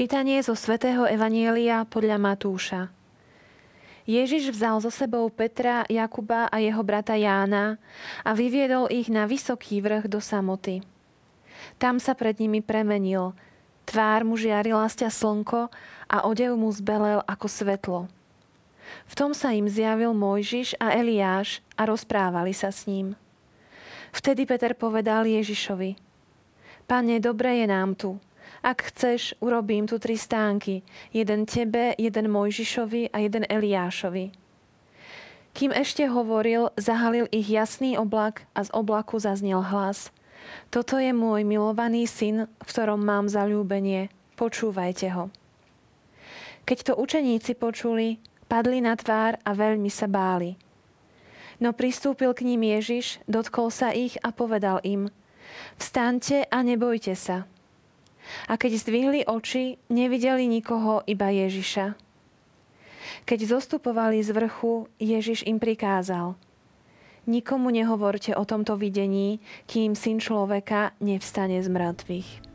Čítanie zo svätého Evanielia podľa Matúša. Ježiš vzal so sebou Petra, Jakuba a jeho brata Jána a vyviedol ich na vysoký vrch do samoty. Tam sa pred nimi premenil. Tvár mu žiarila sťa slnko a odev mu zbelel ako svetlo. V tom sa im zjavil Mojžiš a Eliáš a rozprávali sa s ním. Vtedy Peter povedal Ježišovi, Pane, dobre je nám tu – ak chceš, urobím tu tri stánky. Jeden tebe, jeden Mojžišovi a jeden Eliášovi. Kým ešte hovoril, zahalil ich jasný oblak a z oblaku zaznel hlas. Toto je môj milovaný syn, v ktorom mám zalúbenie. Počúvajte ho. Keď to učeníci počuli, padli na tvár a veľmi sa báli. No pristúpil k ním Ježiš, dotkol sa ich a povedal im, Vstaňte a nebojte sa. A keď zdvihli oči, nevideli nikoho, iba Ježiša. Keď zostupovali z vrchu, Ježiš im prikázal. Nikomu nehovorte o tomto videní, kým syn človeka nevstane z mŕtvych.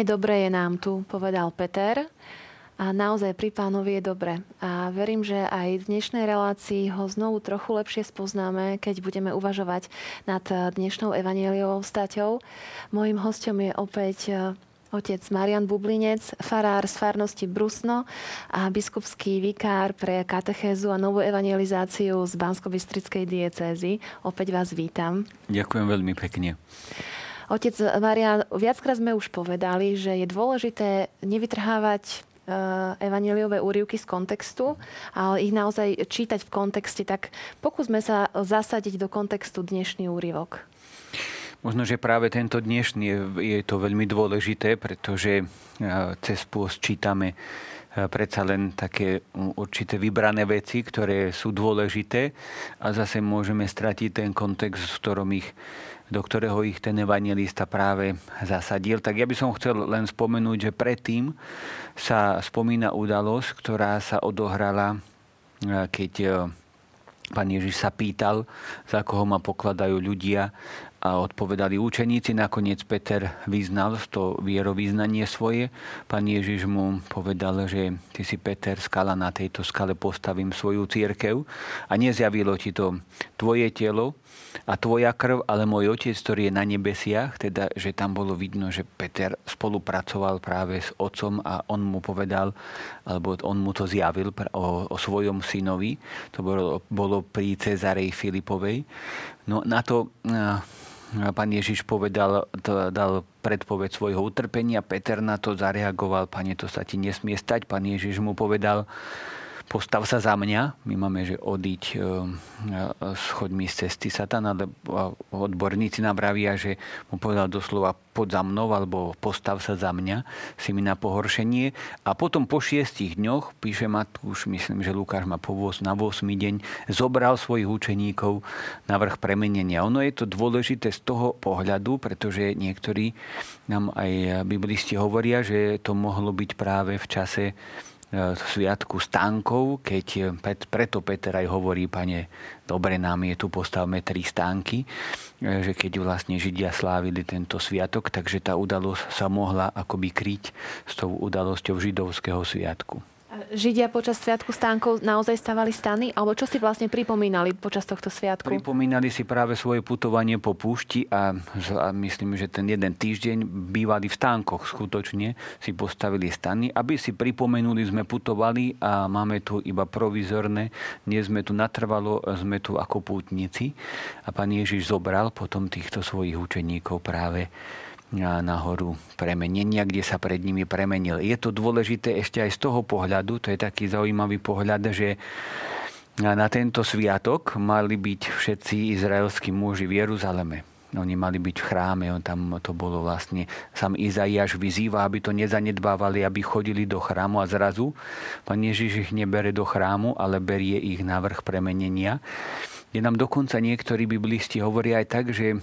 Pane, dobre je nám tu, povedal Peter. A naozaj pri pánovi je dobre. A verím, že aj v dnešnej relácii ho znovu trochu lepšie spoznáme, keď budeme uvažovať nad dnešnou evanieliovou staťou. Mojím hostom je opäť e, otec Marian Bublinec, farár z farnosti Brusno a biskupský vikár pre katechézu a novú evangelizáciu z bansko diecézy. Opäť vás vítam. Ďakujem veľmi pekne. Otec Marian, viackrát sme už povedali, že je dôležité nevytrhávať e, evaneliové úrivky z kontextu, ale ich naozaj čítať v kontexte. Tak pokúsme sa zasadiť do kontextu dnešný úryvok. Možno, že práve tento dnešný je, je to veľmi dôležité, pretože e, cez pôst čítame predsa len také určité vybrané veci, ktoré sú dôležité a zase môžeme stratiť ten kontext, v ktorom ich do ktorého ich ten evangelista práve zasadil. Tak ja by som chcel len spomenúť, že predtým sa spomína udalosť, ktorá sa odohrala, e, keď e, pán Ježiš sa pýtal, za koho ma pokladajú ľudia a odpovedali učeníci. Nakoniec Peter vyznal to vierovýznanie svoje. Pán Ježiš mu povedal, že ty si Peter, skala na tejto skale postavím svoju církev a nezjavilo ti to tvoje telo, a tvoja krv, ale môj otec, ktorý je na nebesiach, teda, že tam bolo vidno, že Peter spolupracoval práve s otcom a on mu povedal, alebo on mu to zjavil o, o svojom synovi. To bolo, bolo pri Cezarej Filipovej. No na to pán Ježiš povedal, dal predpoveď svojho utrpenia. Peter na to zareagoval, pane, to sa ti nesmie stať. Pán Ježiš mu povedal, postav sa za mňa. My máme, že odiť e, e, schoď mi z cesty Satan, ale odborníci nám pravia, že mu povedal doslova pod za mnou, alebo postav sa za mňa, si mi na pohoršenie. A potom po šiestich dňoch, píše Matúš, myslím, že Lukáš má po 8, na 8 deň, zobral svojich učeníkov na vrch premenenia. Ono je to dôležité z toho pohľadu, pretože niektorí nám aj biblisti hovoria, že to mohlo byť práve v čase E, sviatku stánkov, keď e, preto Peter aj hovorí, pane, dobre nám je tu, postavme tri stánky, e, že keď vlastne Židia slávili tento sviatok, takže tá udalosť sa mohla akoby kryť s tou udalosťou židovského sviatku. Židia počas Sviatku stánkov naozaj stavali stany? Alebo čo si vlastne pripomínali počas tohto sviatku? Pripomínali si práve svoje putovanie po púšti a, a myslím, že ten jeden týždeň bývali v stánkoch skutočne, si postavili stany, aby si pripomenuli, sme putovali a máme tu iba provizorné, nie sme tu natrvalo, sme tu ako pútnici. A pán Ježiš zobral potom týchto svojich učeníkov práve nahoru premenenia, kde sa pred nimi premenil. Je to dôležité ešte aj z toho pohľadu, to je taký zaujímavý pohľad, že na tento sviatok mali byť všetci izraelskí muži v Jeruzaleme. oni mali byť v chráme, on tam to bolo vlastne, sám Izaiáš vyzýva, aby to nezanedbávali, aby chodili do chrámu a zrazu pán Ježiš ich nebere do chrámu, ale berie ich na vrch premenenia. Je nám dokonca niektorí biblisti hovoria aj tak, že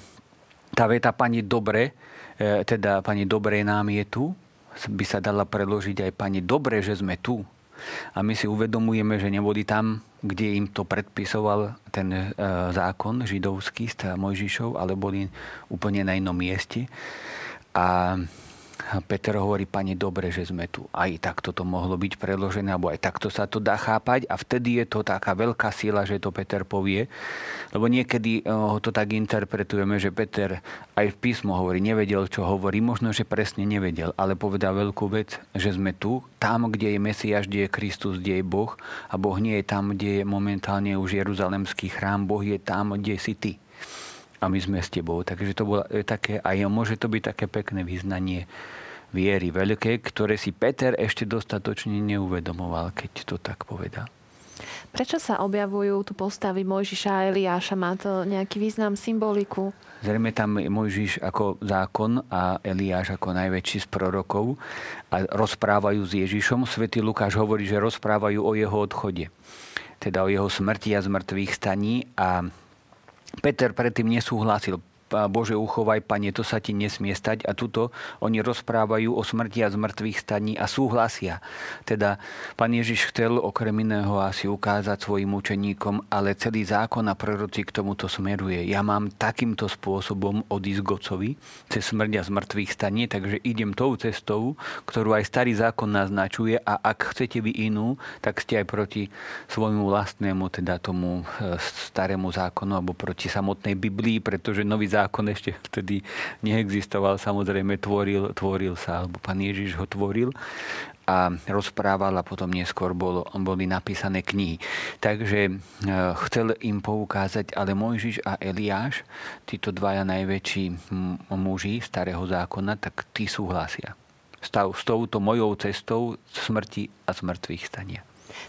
tá veta pani dobre, e, teda pani dobre nám je tu, by sa dala preložiť aj pani dobre, že sme tu. A my si uvedomujeme, že neboli tam, kde im to predpisoval ten e, zákon židovský, Mojžišov, ale boli úplne na inom mieste. A Peter hovorí, pani, dobre, že sme tu. Aj takto to mohlo byť preložené, alebo aj takto sa to dá chápať a vtedy je to taká veľká sila, že to Peter povie. Lebo niekedy eh, ho to tak interpretujeme, že Peter aj v písmu hovorí, nevedel, čo hovorí. Možno, že presne nevedel, ale povedal veľkú vec, že sme tu, tam, kde je Mesiáš, kde je Kristus, kde je Boh a Boh nie je tam, kde je momentálne už Jeruzalemský chrám, Boh je tam, kde si ty a my sme s tebou. Takže to bolo e, také, aj môže to byť také pekné vyznanie viery veľké, ktoré si Peter ešte dostatočne neuvedomoval, keď to tak povedal. Prečo sa objavujú tu postavy Mojžiša a Eliáša? Má to nejaký význam, symboliku? Zrejme tam je Mojžiš ako zákon a Eliáš ako najväčší z prorokov a rozprávajú s Ježišom. Svetý Lukáš hovorí, že rozprávajú o jeho odchode, teda o jeho smrti a zmrtvých staní a Peter predtým nesúhlasil. Bože, uchovaj, Pane, to sa ti nesmie stať. A tuto oni rozprávajú o smrti a zmrtvých staní a súhlasia. Teda Pán Ježiš chcel okrem iného asi ukázať svojim učeníkom, ale celý zákon a proroci k tomuto smeruje. Ja mám takýmto spôsobom odísť Gocovi cez smrť a zmrtvých staní, takže idem tou cestou, ktorú aj starý zákon naznačuje a ak chcete vy inú, tak ste aj proti svojmu vlastnému, teda tomu e, starému zákonu alebo proti samotnej Biblii, pretože nový zákon ešte vtedy neexistoval, samozrejme tvoril, tvoril sa, alebo pán Ježiš ho tvoril a rozprával a potom neskôr bolo, boli napísané knihy. Takže e, chcel im poukázať, ale Mojžiš a Eliáš, títo dvaja najväčší muži starého zákona, tak tí súhlasia. S touto mojou cestou smrti a smrtvých stania.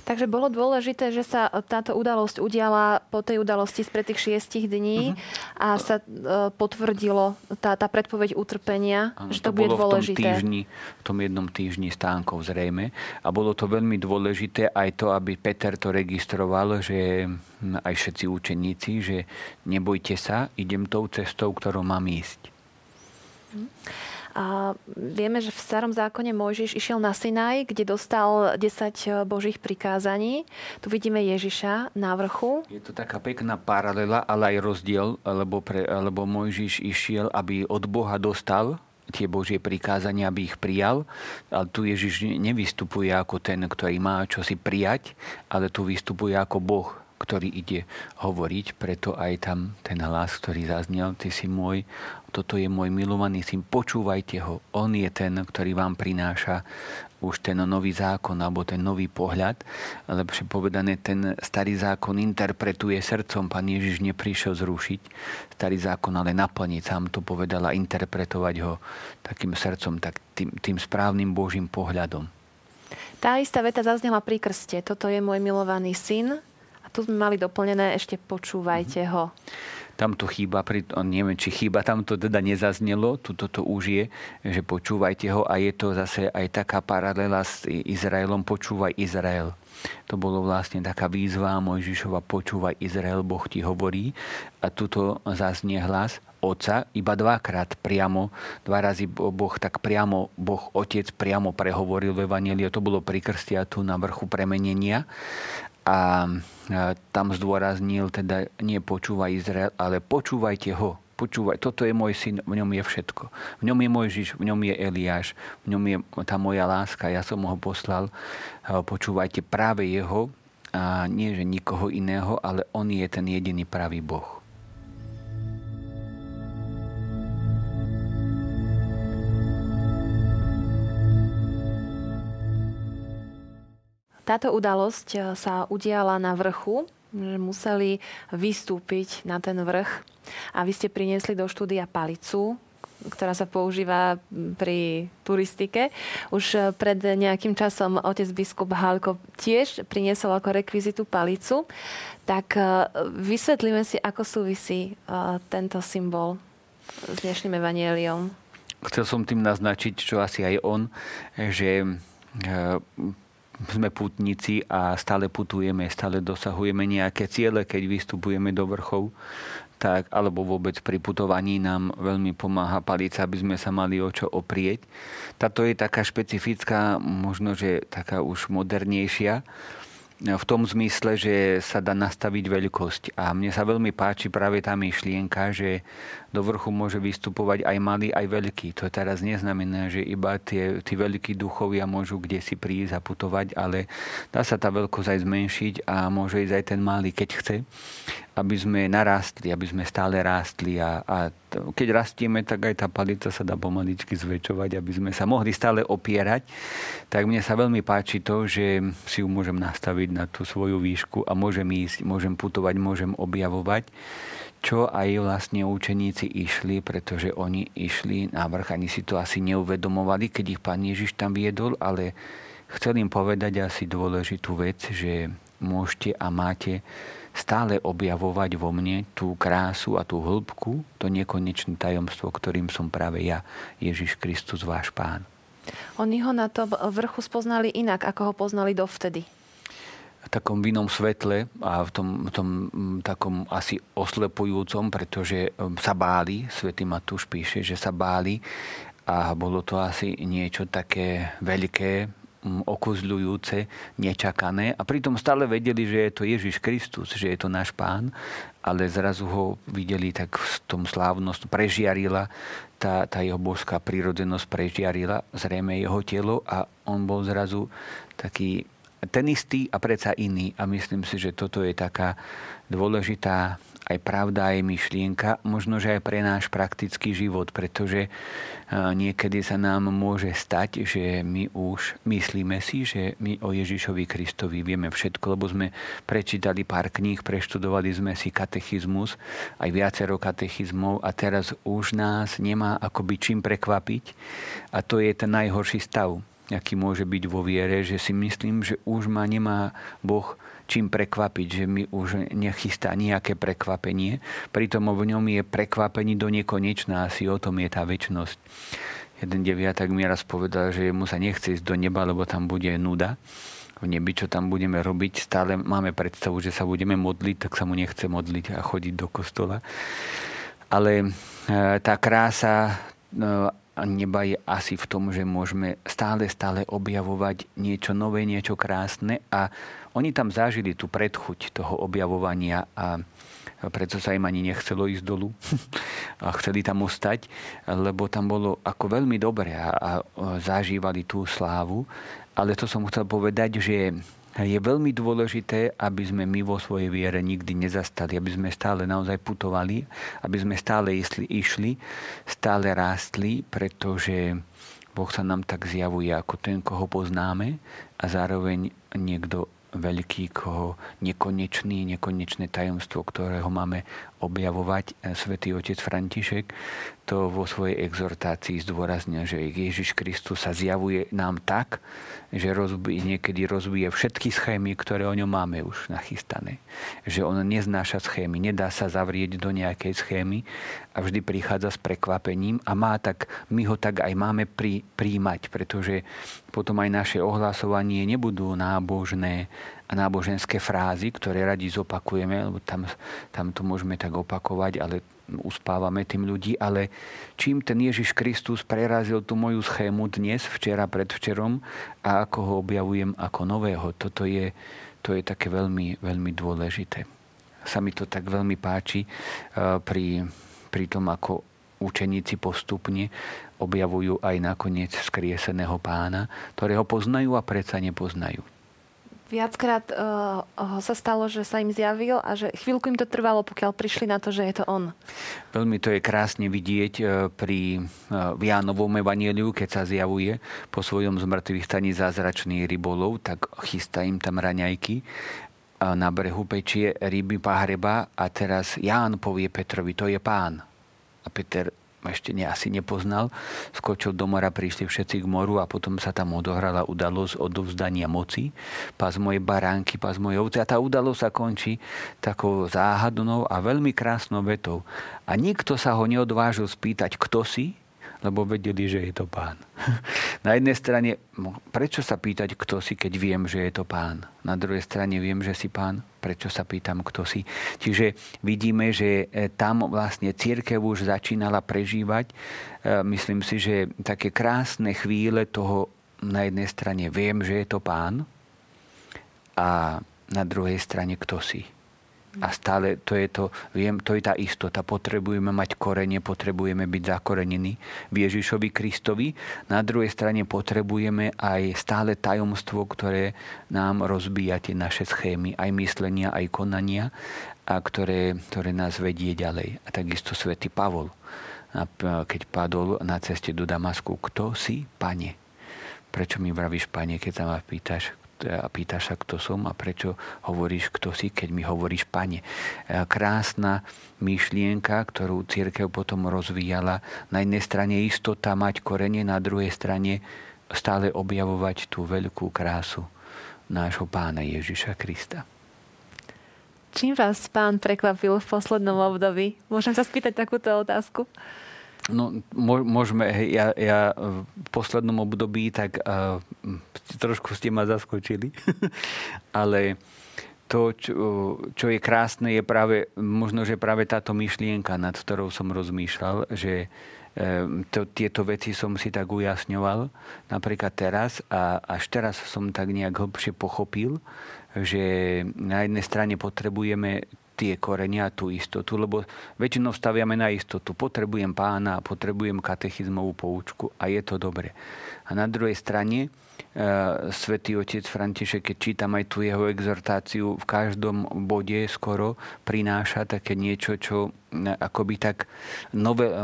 Takže bolo dôležité, že sa táto udalosť udiala po tej udalosti spred tých šiestich dní uh-huh. a sa uh, potvrdilo tá, tá predpoveď utrpenia, ano, že to, to bude dôležité. V tom, týždni, v tom jednom týždni stánkov zrejme. A bolo to veľmi dôležité aj to, aby Peter to registroval, že aj všetci učeníci, že nebojte sa, idem tou cestou, ktorou mám ísť. Uh-huh. A vieme, že v starom zákone Mojžiš išiel na Sinaj, kde dostal 10 e, božích prikázaní. Tu vidíme Ježiša na vrchu. Je to taká pekná paralela, ale aj rozdiel, lebo, pre, lebo Mojžiš išiel, aby od Boha dostal tie Božie prikázania, aby ich prijal. Ale tu Ježiš nevystupuje ako ten, ktorý má čo si prijať, ale tu vystupuje ako Boh, ktorý ide hovoriť, preto aj tam ten hlas, ktorý zaznel, ty si môj, toto je môj milovaný syn, počúvajte ho, on je ten, ktorý vám prináša už ten nový zákon alebo ten nový pohľad, lepšie povedané, ten starý zákon interpretuje srdcom. Pán Ježiš neprišiel zrušiť starý zákon, ale naplniť, sám to povedal a interpretovať ho takým srdcom, tak tým, tým správnym Božím pohľadom. Tá istá veta zaznela pri krste. Toto je môj milovaný syn, a tu sme mali doplnené ešte počúvajte ho. Tam to chýba, neviem, či chýba, tam to teda nezaznelo, tu toto už je, že počúvajte ho a je to zase aj taká paralela s Izraelom, počúvaj Izrael. To bolo vlastne taká výzva Mojžišova, počúvaj Izrael, Boh ti hovorí. A tuto zaznie hlas Otca iba dvakrát priamo, dva razy Boh tak priamo, Boh Otec priamo prehovoril v Evangeliu, to bolo pri krstia tu na vrchu premenenia a tam zdôraznil, teda nie počúvaj Izrael, ale počúvajte ho. Počúvaj, toto je môj syn, v ňom je všetko. V ňom je Mojžiš, v ňom je Eliáš, v ňom je tá moja láska, ja som ho poslal. Počúvajte práve jeho a nie, že nikoho iného, ale on je ten jediný pravý Boh. Táto udalosť eh, sa udiala na vrchu, že museli vystúpiť na ten vrch a vy ste priniesli do štúdia palicu, ktorá sa používa pri turistike. Už eh, pred nejakým časom otec biskup Halko tiež priniesol ako rekvizitu palicu. Tak eh, vysvetlíme si, ako súvisí tento symbol s dnešným evanieliom. Chcel som tým naznačiť, čo asi aj on, že sme putníci a stále putujeme, stále dosahujeme nejaké ciele, keď vystupujeme do vrchov, tak, alebo vôbec pri putovaní nám veľmi pomáha palica, aby sme sa mali o čo oprieť. Táto je taká špecifická, možno, že taká už modernejšia, v tom zmysle, že sa dá nastaviť veľkosť. A mne sa veľmi páči práve tá myšlienka, že do vrchu môže vystupovať aj malý, aj veľký. To teraz neznamená, že iba tie, tí veľkí duchovia môžu kde si prísť a putovať, ale dá sa tá veľkosť aj zmenšiť a môže ísť aj ten malý, keď chce aby sme narástli, aby sme stále rástli a, a keď rastieme, tak aj tá palica sa dá pomaličky zväčšovať, aby sme sa mohli stále opierať. Tak mne sa veľmi páči to, že si ju môžem nastaviť na tú svoju výšku a môžem ísť, môžem putovať, môžem objavovať čo aj vlastne učeníci išli, pretože oni išli na vrch, ani si to asi neuvedomovali, keď ich pán Ježiš tam viedol, ale chcel im povedať asi dôležitú vec, že môžete a máte stále objavovať vo mne tú krásu a tú hĺbku, to nekonečné tajomstvo, ktorým som práve ja, Ježiš Kristus, váš pán. Oni ho na tom vrchu spoznali inak, ako ho poznali dovtedy. V takom vinom svetle a v tom, v tom takom asi oslepujúcom, pretože sa báli, svätý Matúš píše, že sa báli a bolo to asi niečo také veľké, okuzľujúce, nečakané a pritom stále vedeli, že je to Ježiš Kristus, že je to náš pán, ale zrazu ho videli tak v tom slávnosť, prežiarila tá, tá jeho božská prírodzenosť, prežiarila zrejme jeho telo a on bol zrazu taký ten istý a predsa iný. A myslím si, že toto je taká dôležitá aj pravda, aj myšlienka, možno, že aj pre náš praktický život, pretože e, niekedy sa nám môže stať, že my už myslíme si, že my o Ježišovi Kristovi vieme všetko, lebo sme prečítali pár kníh, preštudovali sme si katechizmus, aj viacero katechizmov a teraz už nás nemá akoby čím prekvapiť. A to je ten najhorší stav aký môže byť vo viere, že si myslím, že už ma nemá Boh čím prekvapiť, že mi už nechystá nejaké prekvapenie. Pritom v ňom je prekvapení do nekonečná, asi o tom je tá väčnosť. Jeden deviatak mi raz povedal, že mu sa nechce ísť do neba, lebo tam bude nuda v nebi, čo tam budeme robiť. Stále máme predstavu, že sa budeme modliť, tak sa mu nechce modliť a chodiť do kostola. Ale e, tá krása e, neba je asi v tom, že môžeme stále, stále objavovať niečo nové, niečo krásne a oni tam zažili tú predchuť toho objavovania a preto sa im ani nechcelo ísť dolu a chceli tam ostať, lebo tam bolo ako veľmi dobre a, a zažívali tú slávu. Ale to som chcel povedať, že je veľmi dôležité, aby sme my vo svojej viere nikdy nezastali, aby sme stále naozaj putovali, aby sme stále išli, išli stále rástli, pretože Boh sa nám tak zjavuje ako ten, koho poznáme a zároveň niekto veľký, koho nekonečný, nekonečné tajomstvo, ktorého máme objavovať. Svetý otec František to vo svojej exhortácii zdôraznil, že Ježiš Kristus sa zjavuje nám tak, že rozbí, niekedy rozbije všetky schémy, ktoré o ňom máme už nachystané. Že on neznáša schémy, nedá sa zavrieť do nejakej schémy a vždy prichádza s prekvapením a má tak, my ho tak aj máme pri, pretože potom aj naše ohlasovanie nebudú nábožné a náboženské frázy, ktoré radi zopakujeme, lebo tam, tam to môžeme tak opakovať, ale uspávame tým ľudí, ale čím ten Ježiš Kristus prerazil tú moju schému dnes, včera, predvčerom a ako ho objavujem ako nového, toto je, to je také veľmi, veľmi dôležité. Sa mi to tak veľmi páči eh, pri, pri tom, ako učeníci postupne objavujú aj nakoniec skrieseného pána, ktorého poznajú a predsa nepoznajú. Viackrát uh, sa stalo, že sa im zjavil a že chvíľku im to trvalo, pokiaľ prišli na to, že je to on. Veľmi to je krásne vidieť uh, pri uh, Jánovom evanieliu, keď sa zjavuje po svojom zmrtvých staní zázračný rybolov, tak chystá im tam raňajky na brehu pečie ryby pahreba a teraz Ján povie Petrovi, to je pán. A Peter ešte ne, asi nepoznal. Skočil do mora, prišli všetci k moru a potom sa tam odohrala udalosť odovzdania moci. Pás moje baránky, pás moje ovce. A tá udalosť sa končí takou záhadnou a veľmi krásnou vetou. A nikto sa ho neodvážil spýtať, kto si, lebo vedeli, že je to pán. Na jednej strane, prečo sa pýtať, kto si, keď viem, že je to pán? Na druhej strane viem, že si pán, prečo sa pýtam, kto si? Čiže vidíme, že e, tam vlastne církev už začínala prežívať. E, myslím si, že také krásne chvíle toho na jednej strane viem, že je to pán a na druhej strane kto si a stále to je to, viem, to je tá istota. Potrebujeme mať korene, potrebujeme byť zakorenení v Ježišovi Kristovi. Na druhej strane potrebujeme aj stále tajomstvo, ktoré nám rozbíja tie naše schémy, aj myslenia, aj konania, a ktoré, ktoré nás vedie ďalej. A takisto svätý Pavol, keď padol na ceste do Damasku, kto si, pane? Prečo mi vravíš, pane, keď sa ma pýtaš, a pýtaš sa, kto som a prečo hovoríš, kto si, keď mi hovoríš, pane. Krásna myšlienka, ktorú církev potom rozvíjala. Na jednej strane istota mať korene, na druhej strane stále objavovať tú veľkú krásu nášho pána Ježiša Krista. Čím vás pán prekvapil v poslednom období? Môžem sa spýtať takúto otázku? No, môžeme, ja, ja v poslednom období tak uh, trošku ste ma zaskočili, ale to, čo, čo je krásne, je práve, možno, že práve táto myšlienka, nad ktorou som rozmýšľal, že to, tieto veci som si tak ujasňoval napríklad teraz a až teraz som tak nejak hlbšie pochopil, že na jednej strane potrebujeme tie korenia, tú istotu, lebo väčšinou staviame na istotu. Potrebujem pána, potrebujem katechizmovú poučku a je to dobre. A na druhej strane, e, svätý otec František, keď čítam aj tú jeho exhortáciu, v každom bode skoro prináša také niečo, čo e, akoby tak nové, e,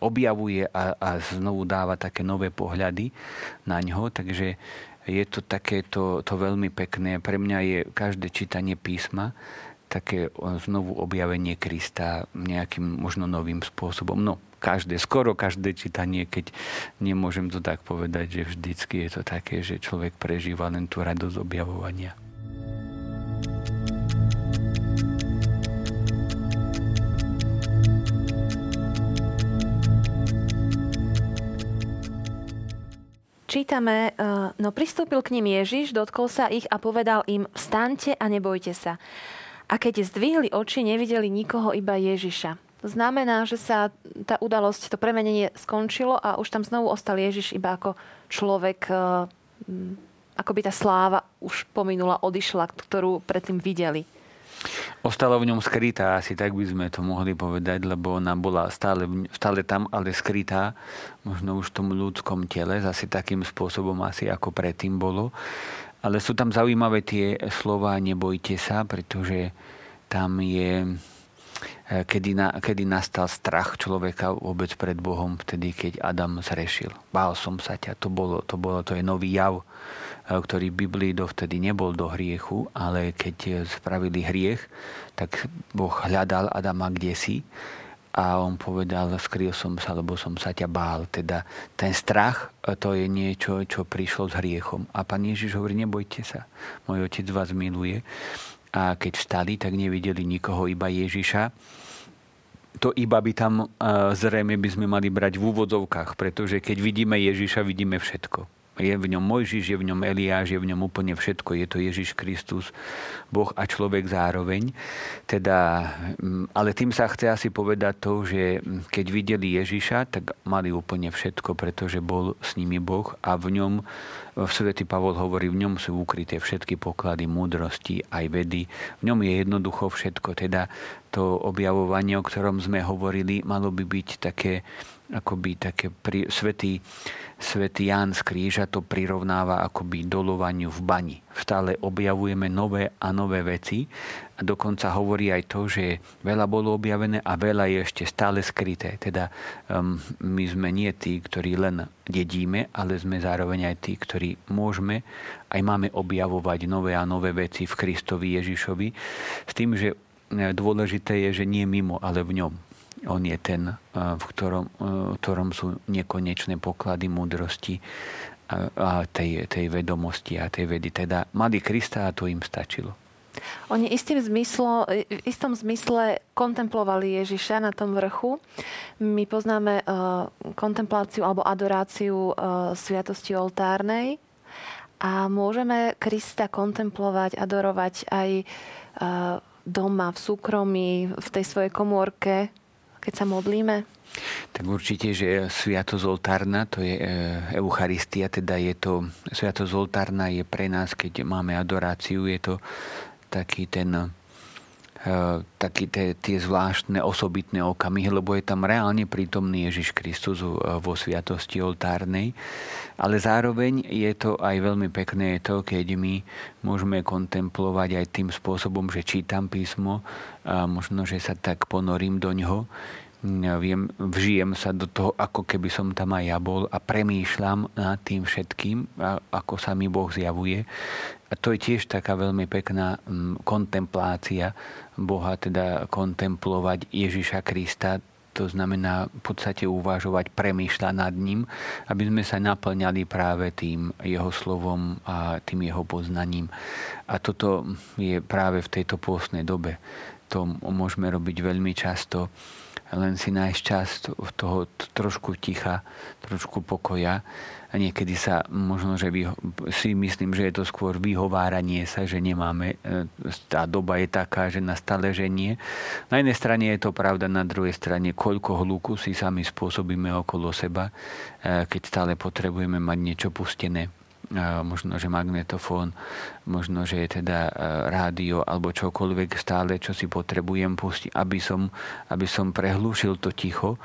objavuje a, a znovu dáva také nové pohľady na ňo. Takže je to takéto to veľmi pekné. Pre mňa je každé čítanie písma také znovu objavenie Krista nejakým možno novým spôsobom. No, každé, skoro každé čítanie, keď nemôžem to tak povedať, že vždycky je to také, že človek prežíva len tú radosť objavovania. Čítame, e, no pristúpil k ním Ježiš, dotkol sa ich a povedal im, vstaňte a nebojte sa. A keď zdvihli oči, nevideli nikoho, iba Ježiša. Znamená, že sa tá udalosť, to premenenie skončilo a už tam znovu ostal Ježiš iba ako človek, eh, ako by tá sláva už pominula, odišla, ktorú predtým videli. Ostala v ňom skrytá, asi tak by sme to mohli povedať, lebo ona bola stále, stále tam, ale skrytá, možno už v tom ľudskom tele, zase takým spôsobom asi ako predtým bolo. Ale sú tam zaujímavé tie slova nebojte sa, pretože tam je, e, kedy, na, kedy nastal strach človeka vôbec pred Bohom, vtedy, keď Adam zrešil. Bál som sa ťa, to bolo, to bolo, to je nový jav, e, ktorý v Biblii dovtedy nebol do hriechu, ale keď spravili hriech, tak Boh hľadal Adama kde si a on povedal, skryl som sa, lebo som sa ťa bál. Teda ten strach, e, to je niečo, čo prišlo s hriechom. A pán Ježiš hovorí, nebojte sa, môj otec vás miluje. A keď vstali, tak nevideli nikoho, iba Ježiša. To iba by tam e, zrejme by sme mali brať v úvodzovkách, pretože keď vidíme Ježiša, vidíme všetko. Je v ňom Mojžiš, je v ňom Eliáš, je v ňom úplne všetko. Je to Ježiš Kristus, Boh a človek zároveň. Teda, mm, ale tým sa chce asi povedať to, že keď videli Ježiša, tak mali úplne všetko, pretože bol s nimi Boh a v ňom, v Svetý Pavol hovorí, v ňom sú ukryté všetky poklady múdrosti aj vedy. V ňom je jednoducho všetko. Teda to objavovanie, o ktorom sme hovorili, malo by byť také akoby také pri, svetý, svetý Ján z kríža to prirovnáva akoby dolovaniu v bani. Stále objavujeme nové a nové veci a dokonca hovorí aj to, že veľa bolo objavené a veľa je ešte stále skryté. Teda um, my sme nie tí, ktorí len dedíme, ale sme zároveň aj tí, ktorí môžeme aj máme objavovať nové a nové veci v Kristovi Ježišovi s tým, že e, dôležité je, že nie mimo, ale v ňom On je ten, v ktorom, v ktorom sú nekonečné poklady múdrosti a tej, tej vedomosti a tej vedy. Teda mali Krista a to im stačilo. Oni istým zmyslo, v istom zmysle kontemplovali Ježiša na tom vrchu. My poznáme uh, kontempláciu alebo adoráciu uh, sviatosti oltárnej a môžeme Krista kontemplovať, adorovať aj uh, doma, v súkromí, v tej svojej komórke, keď sa modlíme. Tak určite, že Sviatosť oltárna, to je e, Eucharistia, teda je to, Sviatosť oltárna je pre nás, keď máme adoráciu, je to taký ten taký tie, tie zvláštne osobitné okamihy, lebo je tam reálne prítomný Ježiš Kristus vo sviatosti oltárnej. Ale zároveň je to aj veľmi pekné to, keď my môžeme kontemplovať aj tým spôsobom, že čítam písmo a možno, že sa tak ponorím do ňoho viem, vžijem sa do toho, ako keby som tam aj ja bol a premýšľam nad tým všetkým, ako sa mi Boh zjavuje. A to je tiež taká veľmi pekná mm, kontemplácia Boha, teda kontemplovať Ježiša Krista, to znamená v podstate uvažovať, premýšľať nad ním, aby sme sa naplňali práve tým jeho slovom a tým jeho poznaním. A toto je práve v tejto pôstnej dobe. To môžeme robiť veľmi často len si nájsť čas toho trošku ticha, trošku pokoja. A niekedy sa možno, že vyho- si myslím, že je to skôr vyhováranie sa, že nemáme, e, tá doba je taká, že na stále nie. Na jednej strane je to pravda, na druhej strane koľko hluku si sami spôsobíme okolo seba, e, keď stále potrebujeme mať niečo pustené možno, že magnetofón, možno, že je teda e, rádio alebo čokoľvek stále, čo si potrebujem pustiť, aby som, aby som prehlúšil to ticho.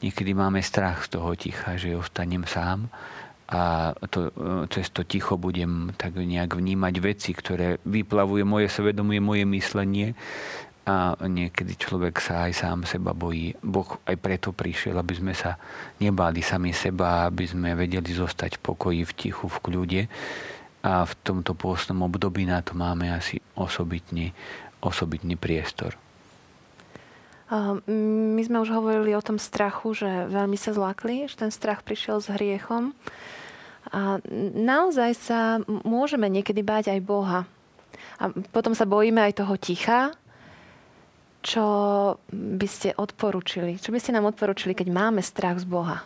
Niekedy máme strach z toho ticha, že ostanem sám a to, e, cez to ticho budem tak nejak vnímať veci, ktoré vyplavuje moje svedomie, moje myslenie a niekedy človek sa aj sám seba bojí. Boh aj preto prišiel, aby sme sa nebáli sami seba, aby sme vedeli zostať v pokoji, v tichu, v kľude. A v tomto pôstnom období na to máme asi osobitný, osobitný priestor. My sme už hovorili o tom strachu, že veľmi sa zlakli, že ten strach prišiel s hriechom. A naozaj sa môžeme niekedy báť aj Boha. A potom sa bojíme aj toho ticha, čo by ste odporučili? Čo by ste nám odporučili, keď máme strach z Boha?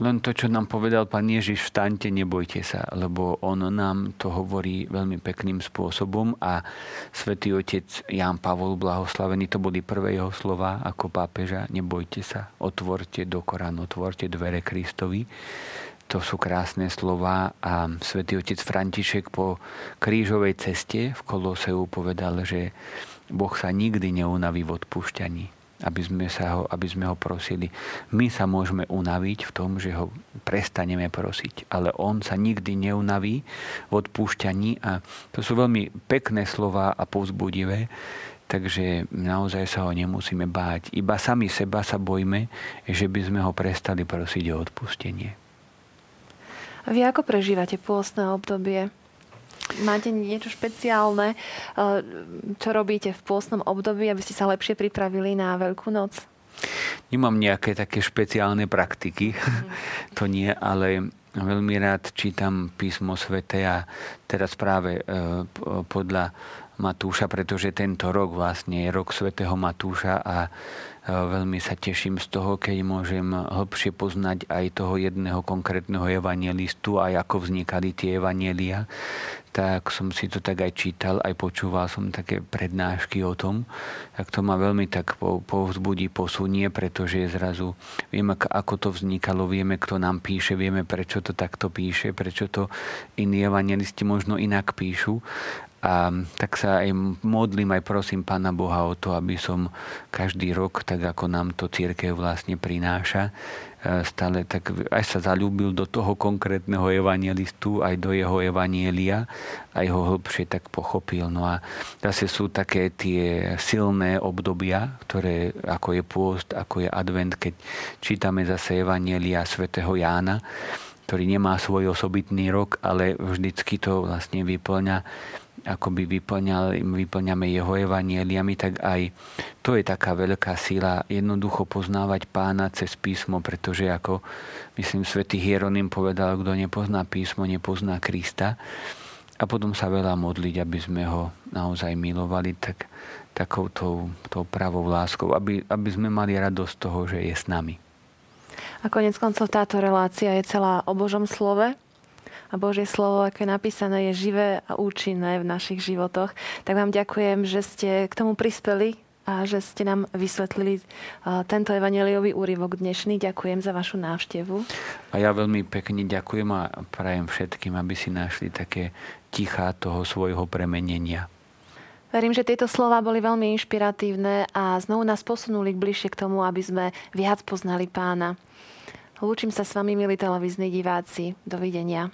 Len to, čo nám povedal pán Ježiš, vstaňte, nebojte sa, lebo on nám to hovorí veľmi pekným spôsobom a svätý otec Ján Pavol blahoslavený, to boli prvé jeho slova ako pápeža, nebojte sa, otvorte do Koránu, otvorte dvere Kristovi. To sú krásne slova a svätý otec František po krížovej ceste v Koloseu povedal, že Boh sa nikdy neunaví v odpúšťaní, aby sme, sa ho, aby sme ho prosili. My sa môžeme unaviť v tom, že ho prestaneme prosiť, ale on sa nikdy neunaví v odpúšťaní a to sú veľmi pekné slova a povzbudivé, takže naozaj sa ho nemusíme báť. Iba sami seba sa bojme, že by sme ho prestali prosiť o odpustenie. A vy ako prežívate pôstne obdobie? Máte niečo špeciálne, eh, čo robíte v pôstnom období, aby ste sa lepšie pripravili na Veľkú noc? Nemám nejaké také špeciálne praktiky, to nie, ale veľmi rád čítam písmo svete a teraz práve eh, podľa Matúša, pretože tento rok vlastne je rok svätého Matúša a veľmi sa teším z toho, keď môžem hlbšie poznať aj toho jedného konkrétneho evangelistu, aj ako vznikali tie evanielia. Tak som si to tak aj čítal, aj počúval som také prednášky o tom. Tak to ma veľmi tak povzbudí, posunie, pretože zrazu vieme, ako to vznikalo, vieme, kto nám píše, vieme, prečo to takto píše, prečo to iní evangelisti možno inak píšu a tak sa aj modlím, aj prosím Pána Boha o to, aby som každý rok, tak ako nám to církev vlastne prináša, e, stále tak aj sa zalúbil do toho konkrétneho evangelistu, aj do jeho evanielia, aj ho hlbšie tak pochopil. No a zase sú také tie silné obdobia, ktoré ako je pôst, ako je advent, keď čítame zase evanielia svätého Jána, ktorý nemá svoj osobitný rok, ale vždycky to vlastne vyplňa by vyplňame jeho evanieliami, tak aj to je taká veľká sila jednoducho poznávať pána cez písmo, pretože ako myslím svätý Hieronym povedal, kto nepozná písmo, nepozná Krista a potom sa veľa modliť, aby sme ho naozaj milovali tak, takou tou, tou pravou láskou, aby, aby sme mali radosť toho, že je s nami. A konec koncov táto relácia je celá o Božom slove, a Božie slovo, ako je napísané, je živé a účinné v našich životoch. Tak vám ďakujem, že ste k tomu prispeli a že ste nám vysvetlili tento evaneliový úryvok dnešný. Ďakujem za vašu návštevu. A ja veľmi pekne ďakujem a prajem všetkým, aby si našli také tichá toho svojho premenenia. Verím, že tieto slova boli veľmi inšpiratívne a znovu nás posunuli bližšie k tomu, aby sme viac poznali pána. Lúčim sa s vami, milí televízni diváci. Dovidenia.